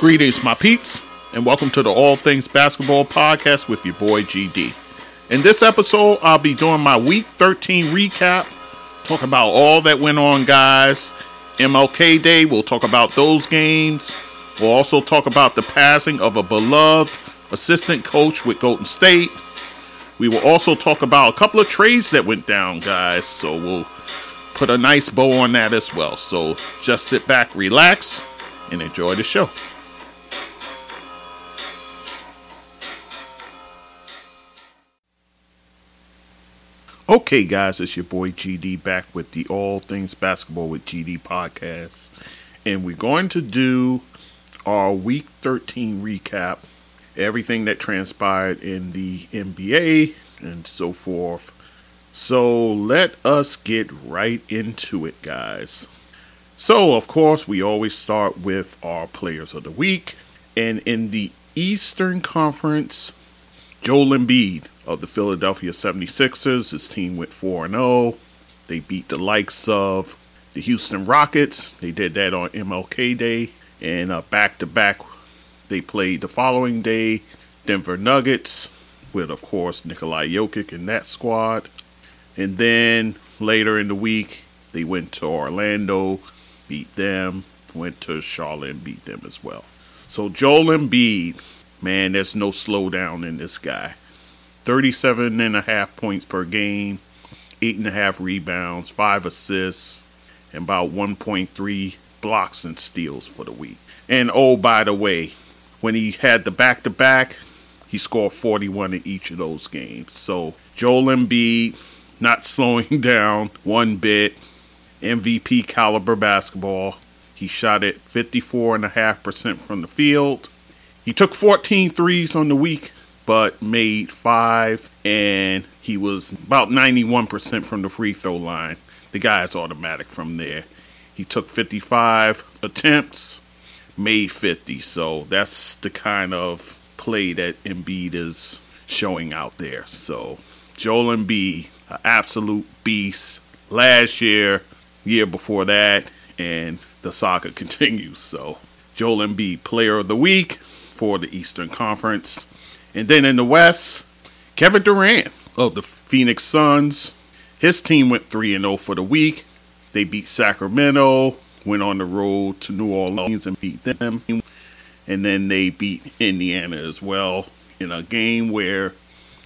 Greetings, my peeps, and welcome to the All Things Basketball Podcast with your boy GD. In this episode, I'll be doing my Week 13 recap, talk about all that went on, guys. MLK Day, we'll talk about those games. We'll also talk about the passing of a beloved assistant coach with Golden State. We will also talk about a couple of trades that went down, guys. So we'll put a nice bow on that as well. So just sit back, relax, and enjoy the show. Okay, guys, it's your boy GD back with the All Things Basketball with GD podcast. And we're going to do our Week 13 recap, everything that transpired in the NBA and so forth. So let us get right into it, guys. So, of course, we always start with our players of the week. And in the Eastern Conference, Joel Embiid of the Philadelphia 76ers. His team went 4 0. They beat the likes of the Houston Rockets. They did that on MLK Day. And back to back, they played the following day Denver Nuggets, with, of course, Nikolai Jokic in that squad. And then later in the week, they went to Orlando, beat them, went to Charlotte and beat them as well. So Joel Embiid, man, there's no slowdown in this guy. 37 and a half points per game, eight and a half rebounds, five assists, and about 1.3 blocks and steals for the week. And oh, by the way, when he had the back to back, he scored 41 in each of those games. So Joel Embiid not slowing down one bit. MVP caliber basketball. He shot it 54.5% from the field. He took 14 threes on the week, but made five, and he was about 91% from the free throw line. The guy is automatic from there. He took 55 attempts, made 50. So that's the kind of play that Embiid is showing out there. So Joel Embiid, an absolute beast. Last year, year before that, and the saga continues. So Joel Embiid, Player of the Week for the Eastern Conference. And then in the West, Kevin Durant of the Phoenix Suns. His team went 3 0 for the week. They beat Sacramento, went on the road to New Orleans and beat them. And then they beat Indiana as well in a game where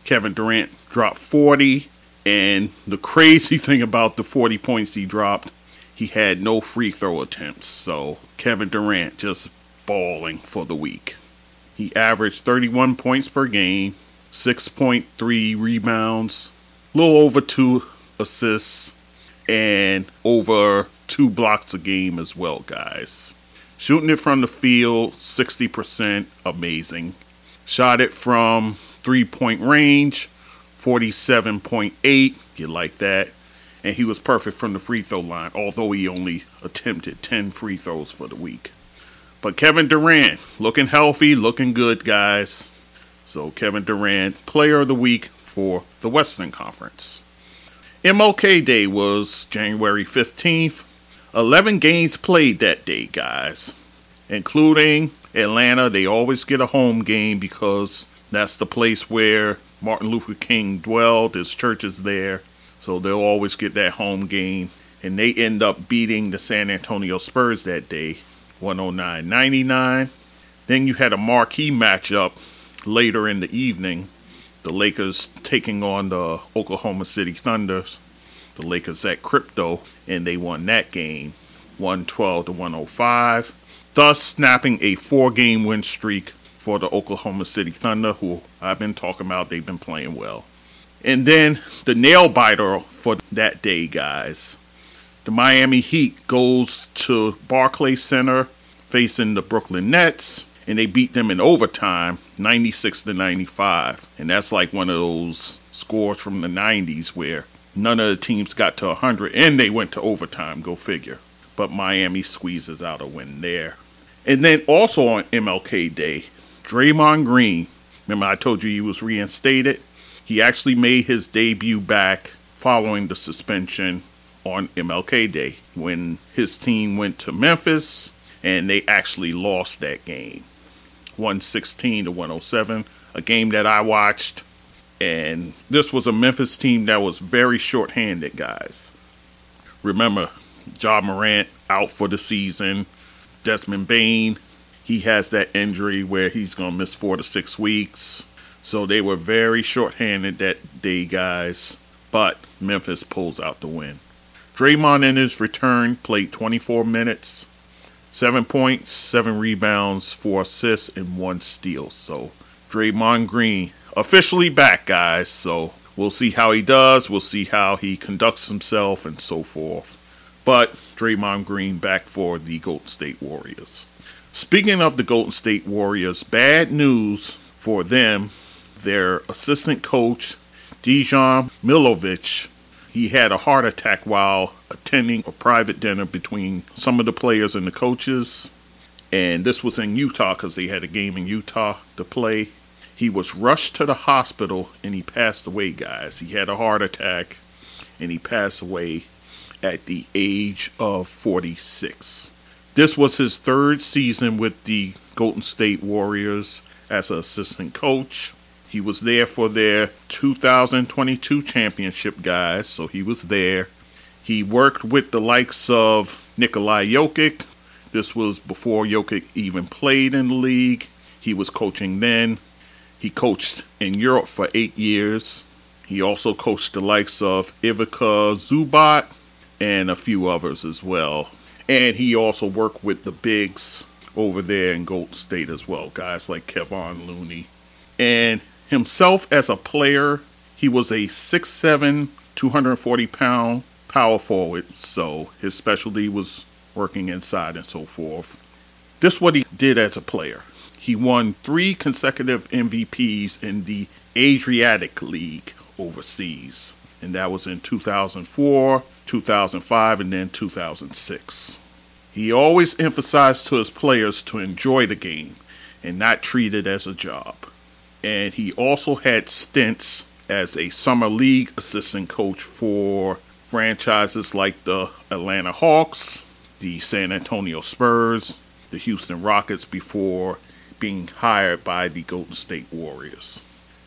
Kevin Durant dropped 40. And the crazy thing about the 40 points he dropped, he had no free throw attempts. So Kevin Durant just balling for the week. He averaged 31 points per game, 6.3 rebounds, a little over two assists, and over two blocks a game as well, guys. Shooting it from the field, 60%, amazing. Shot it from three point range, 47.8, you like that. And he was perfect from the free throw line, although he only attempted 10 free throws for the week. But Kevin Durant, looking healthy, looking good, guys. So Kevin Durant, player of the week for the Western Conference. MLK Day was January 15th. 11 games played that day, guys, including Atlanta. They always get a home game because that's the place where Martin Luther King dwelled. His church is there. So they'll always get that home game. And they end up beating the San Antonio Spurs that day 109.99. Then you had a marquee matchup later in the evening. The Lakers taking on the Oklahoma City Thunders. The Lakers at Crypto, and they won that game 112 to 105, thus snapping a four game win streak for the Oklahoma City Thunder, who I've been talking about. They've been playing well. And then the nail biter for that day, guys. The Miami Heat goes to Barclays Center facing the Brooklyn Nets, and they beat them in overtime, 96 to 95. And that's like one of those scores from the 90s where none of the teams got to 100 and they went to overtime, go figure. But Miami squeezes out a win there. And then also on MLK Day, Draymond Green. Remember, I told you he was reinstated? He actually made his debut back following the suspension on MLK Day when his team went to Memphis and they actually lost that game 116 to 107, a game that I watched. And this was a Memphis team that was very short-handed, guys. Remember, Ja Morant out for the season. Desmond Bane he has that injury where he's going to miss four to six weeks. So they were very short-handed that day, guys. But Memphis pulls out the win. Draymond in his return played 24 minutes, seven points, seven rebounds, four assists, and one steal. So Draymond Green officially back, guys. So we'll see how he does. We'll see how he conducts himself and so forth. But Draymond Green back for the Golden State Warriors. Speaking of the Golden State Warriors, bad news for them. Their assistant coach, Dejan Milojevic, he had a heart attack while attending a private dinner between some of the players and the coaches. And this was in Utah because they had a game in Utah to play. He was rushed to the hospital and he passed away, guys. He had a heart attack and he passed away at the age of 46. This was his third season with the Golden State Warriors as an assistant coach. He was there for their 2022 championship, guys, so he was there. He worked with the likes of Nikolai Jokic. This was before Jokic even played in the league. He was coaching then. He coached in Europe for eight years. He also coached the likes of Ivica Zubac and a few others as well. And he also worked with the bigs over there in Golden State as well, guys like Kevon Looney. And himself as a player, he was a 6'7, 240 pound power forward, so his specialty was working inside and so forth. This what he did as a player. He won three consecutive MVPs in the Adriatic League overseas, and that was in 2004, 2005, and then 2006. He always emphasized to his players to enjoy the game and not treat it as a job. And he also had stints as a summer league assistant coach for franchises like the Atlanta Hawks, the San Antonio Spurs, the Houston Rockets before being hired by the Golden State Warriors.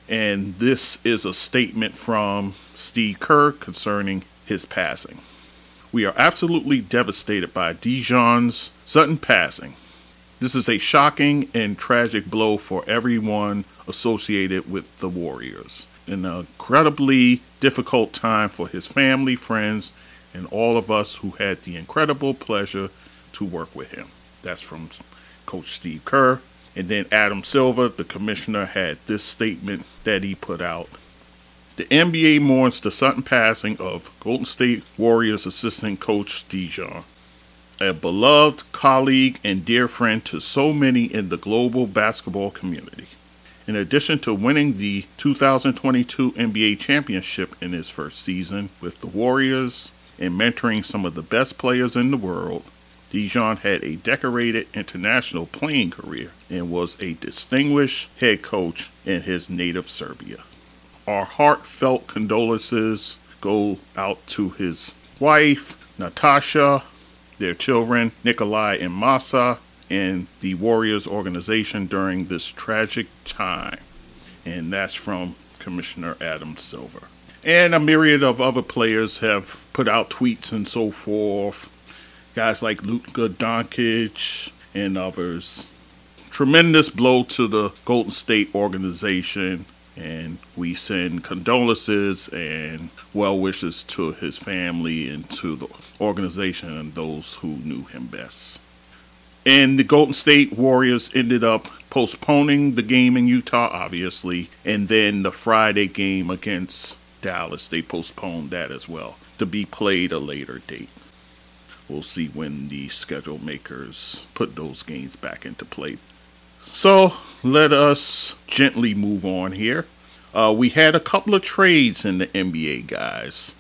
And this is a statement from Steve Kerr concerning his passing. We are absolutely devastated by Dejan's sudden passing. This is a shocking and tragic blow for everyone associated with the Warriors. An incredibly difficult time for his family, friends, and all of us who had the incredible pleasure to work with him. That's from Coach Steve Kerr. And then Adam Silver, the commissioner, had this statement that he put out. The NBA mourns the sudden passing of Golden State Warriors assistant coach Dejan, a beloved colleague and dear friend to so many in the global basketball community. In addition to winning the 2022 NBA championship in his first season with the Warriors and mentoring some of the best players in the world, Dejan had a decorated international playing career and was a distinguished head coach in his native Serbia. Our heartfelt condolences go out to his wife, Natasha, their children, Nikolai and Masa, and the Warriors organization during this tragic time. And that's from Commissioner Adam Silver. And a myriad of other players have put out tweets and so forth guys like Luka Doncic and others. Tremendous blow to the Golden State organization, and we send condolences and well wishes to his family and to the organization and those who knew him best. And the Golden State Warriors ended up postponing the game in Utah, obviously, and then the Friday game against Dallas, they postponed that as well to be played a later date. We'll see when the schedule makers put those games back into play. So let us gently move on here. Uh, we had a couple of trades in the NBA, guys.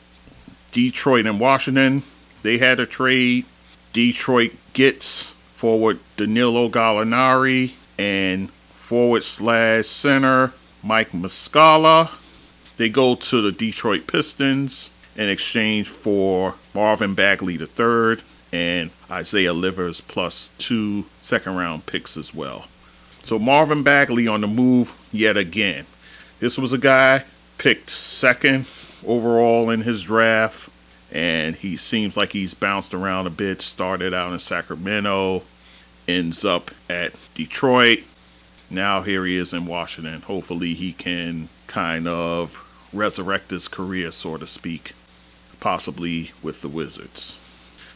Detroit and Washington, they had a trade. Detroit gets forward Danilo Gallinari and forward slash center Mike Muscala. They go to the Detroit Pistons in exchange for Marvin Bagley III and Isaiah Livers plus two second round picks as well. So Marvin Bagley on the move yet again. This was a guy picked second overall in his draft, and he seems like he's bounced around a bit. Started out in Sacramento, ends up at Detroit. Now here he is in Washington. Hopefully he can kind of resurrect his career, so to speak, possibly with the Wizards.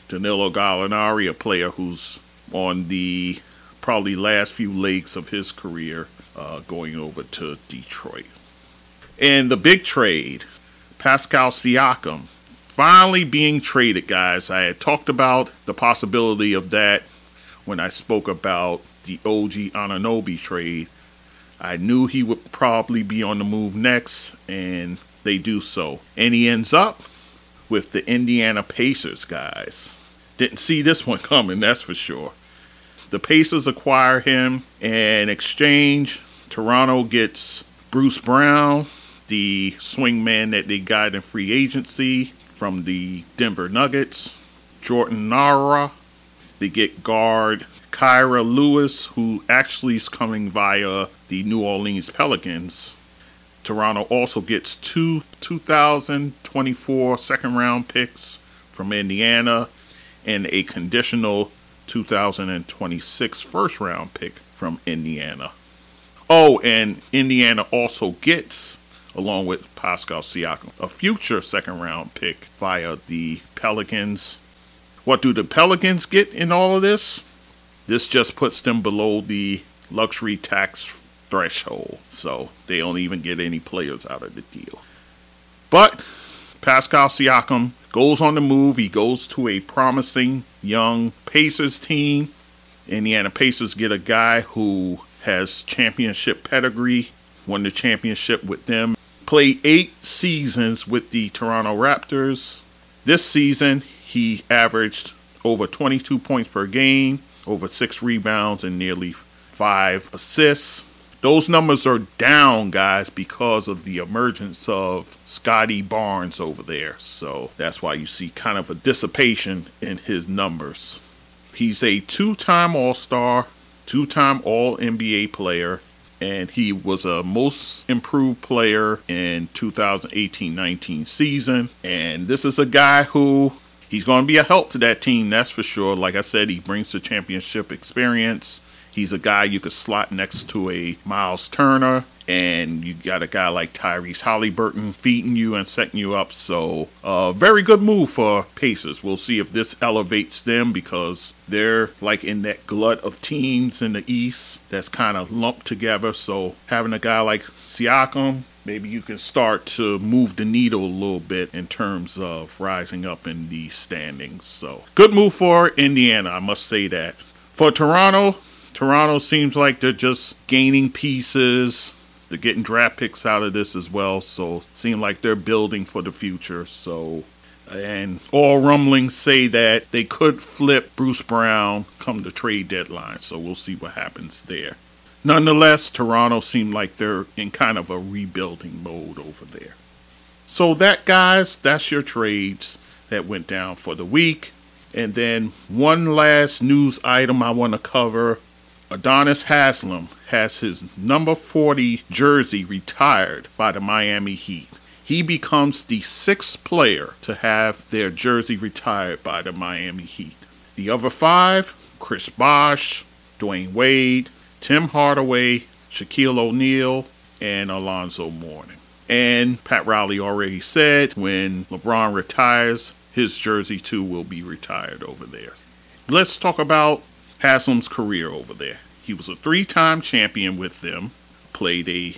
Danilo Gallinari, a player who's on the probably last few legs of his career, uh, going over to Detroit. And the big trade, Pascal Siakam, finally being traded, guys. I had talked about the possibility of that when I spoke about the OG Anunoby trade. I knew he would probably be on the move next, and they do so. And he ends up with the Indiana Pacers, guys. Didn't see this one coming, that's for sure. The Pacers acquire him, and exchange, Toronto gets Bruce Brown, the swingman that they got in free agency from the Denver Nuggets, Jordan Nwora. They get guard Kira Lewis, who actually is coming via the New Orleans Pelicans. Toronto also gets two 2024 second round picks from Indiana and a conditional 2026 first round pick from Indiana. Oh, and Indiana also gets, along with Pascal Siakam, a future second round pick via the Pelicans. What do the Pelicans get in all of this? This just puts them below the luxury tax threshold, so they don't even get any players out of the deal. But Pascal Siakam goes on the move. He goes to a promising young Pacers team. Indiana Pacers get a guy who has championship pedigree, won the championship with them, played eight seasons with the Toronto Raptors. This season, he averaged over 22 points per game, over six rebounds, and nearly five assists. Those numbers are down, guys, because of the emergence of Scottie Barnes over there. So that's why you see kind of a dissipation in his numbers. He's a two time All Star, two time All NBA player, and he was a most improved player in 2018 19 season. And this is a guy who he's going to be a help to that team, that's for sure. Like I said, he brings the championship experience. He's a guy you could slot next to a Miles Turner, and you got a guy like Tyrese Halliburton feeding you and setting you up. So, uh, very good move for Pacers. We'll see if this elevates them because they're like in that glut of teams in the East that's kind of lumped together. So, having a guy like Siakam, maybe you can start to move the needle a little bit in terms of rising up in the standings. So, good move for Indiana, I must say that. For Toronto, Toronto seems like they're just gaining pieces. They're getting draft picks out of this as well, so seem like they're building for the future. So, and all rumblings say that they could flip Bruce Brown come the trade deadline. So we'll see what happens there. Nonetheless, Toronto seem like they're in kind of a rebuilding mode over there. So that guys, that's your trades that went down for the week. And then one last news item I want to cover Udonis Haslem has his number 40 jersey retired by the Miami Heat. He becomes the sixth player to have their jersey retired by the Miami Heat. The other five Chris Bosh, Dwyane Wade, Tim Hardaway, Shaquille O'Neal, and Alonzo Mourning. And Pat Riley already said when LeBron retires, his jersey too will be retired over there. Let's talk about Haslem's career over there. He was a three-time champion with them, played a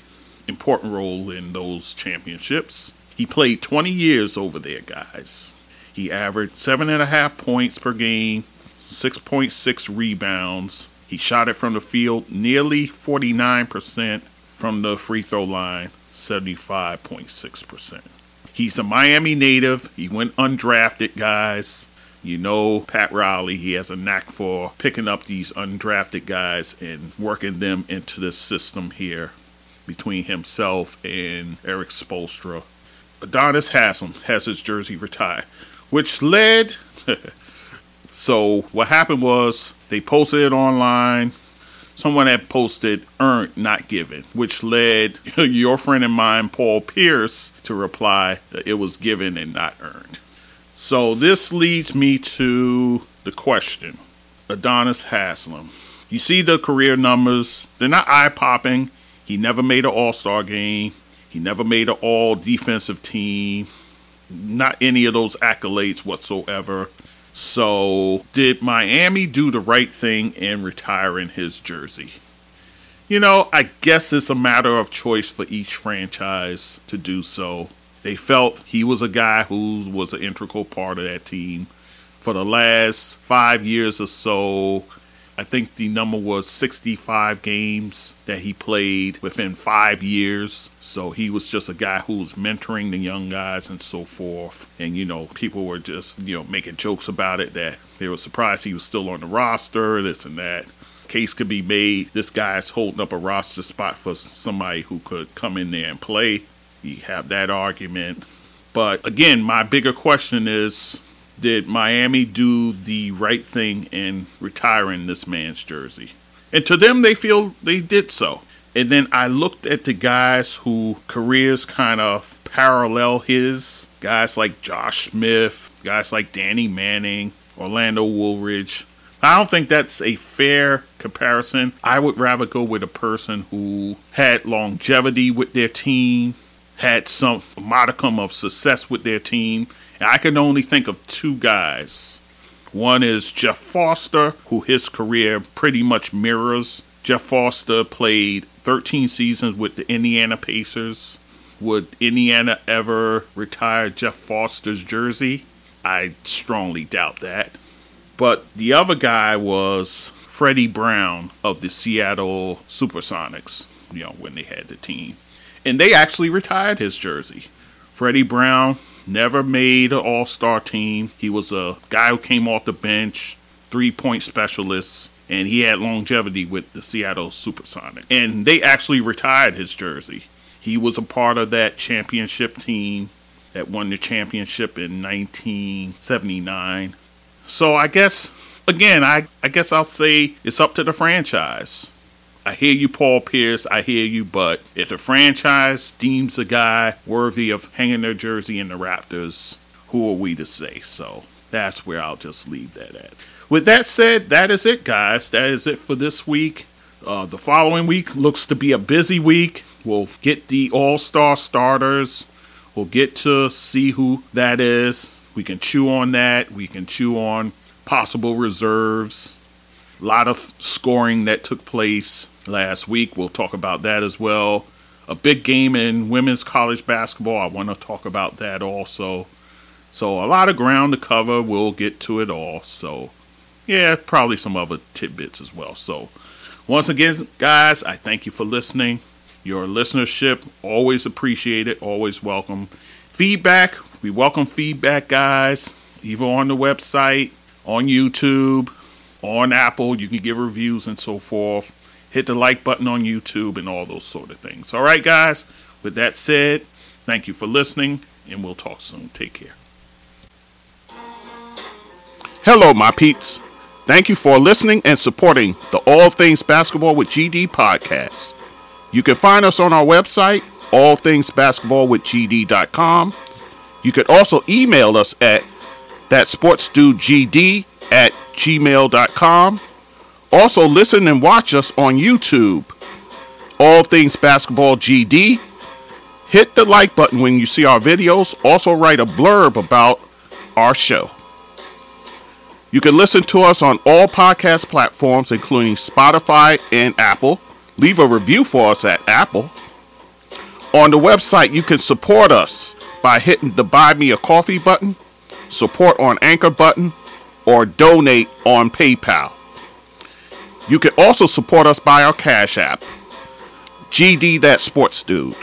important role in those championships. He played 20 years over there, guys. He averaged seven and a half points per game, 6.6 rebounds. He shot it from the field nearly 49% from the free throw line, 75.6%. He's a Miami native. He went undrafted, guys. You know, Pat Riley, he has a knack for picking up these undrafted guys and working them into the system here between himself and Erik Spoelstra. Udonis Haslem has his jersey retired, which led So what happened was they posted it online. Someone had posted earned, not given, which led your friend and mine, Paul Pierce, to reply that it was given and not earned. So this leads me to the question Udonis Haslem. You see the career numbers, they're not eye popping. He never made an all star game, he never made an all defensive team, not any of those accolades whatsoever. So, did Miami do the right thing in retiring his jersey? You know, I guess it's a matter of choice for each franchise to do so. They felt he was a guy who was an integral part of that team. For the last five years or so, I think the number was 65 games that he played within five years. So he was just a guy who was mentoring the young guys and so forth. And, you know, people were just, you know, making jokes about it that they were surprised he was still on the roster, this and that. Case could be made. This guy's holding up a roster spot for somebody who could come in there and play. You have that argument. But again, my bigger question is did Miami do the right thing in retiring this man's jersey? And to them, they feel they did so. And then I looked at the guys who careers kind of parallel his, guys like Josh Smith, guys like Danny Manning, Orlando Woolridge. I don't think that's a fair comparison. I would rather go with a person who had longevity with their team, had some modicum of success with their team. And I can only think of two guys. One is Jeff Foster, who his career pretty much mirrors. Jeff Foster played 13 seasons with the Indiana Pacers. Would Indiana ever retire Jeff Foster's jersey? I strongly doubt that. But the other guy was Freddie Brown of the Seattle Supersonics, you know, when they had the team and they actually retired his jersey. Freddie Brown never made an all star team. He was a guy who came off the bench, three point specialist, and he had longevity with the Seattle Supersonic. And they actually retired his jersey. He was a part of that championship team that won the championship in 1979. So I guess, again, I, I guess I'll say it's up to the franchise. I hear you, Paul Pierce. I hear you, but if the franchise deems a guy worthy of hanging their jersey in the Raptors, who are we to say? So that's where I'll just leave that at. With that said, that is it, guys. That is it for this week. Uh, the following week looks to be a busy week. We'll get the All Star starters. We'll get to see who that is. We can chew on that. We can chew on possible reserves. A lot of scoring that took place last week. We'll talk about that as well. A big game in women's college basketball. I want to talk about that also. So, a lot of ground to cover. We'll get to it all. So, yeah, probably some other tidbits as well. So, once again, guys, I thank you for listening. Your listenership, always appreciated, always welcome. Feedback, we welcome feedback, guys, either on the website, on YouTube, on Apple. You can give reviews and so forth hit the like button on YouTube, and all those sort of things. All right, guys, with that said, thank you for listening, and we'll talk soon. Take care. Hello, my peeps. Thank you for listening and supporting the All Things Basketball with GD podcast. You can find us on our website, allthingsbasketballwithgd.com. You can also email us at thatsportsdudegd at gmail.com also, listen and watch us on YouTube. All Things Basketball GD. Hit the like button when you see our videos. Also, write a blurb about our show. You can listen to us on all podcast platforms, including Spotify and Apple. Leave a review for us at Apple. On the website, you can support us by hitting the Buy Me a Coffee button, support on Anchor button, or donate on PayPal. You can also support us by our Cash App, GD That Sports Dude.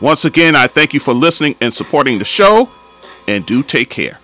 Once again, I thank you for listening and supporting the show, and do take care.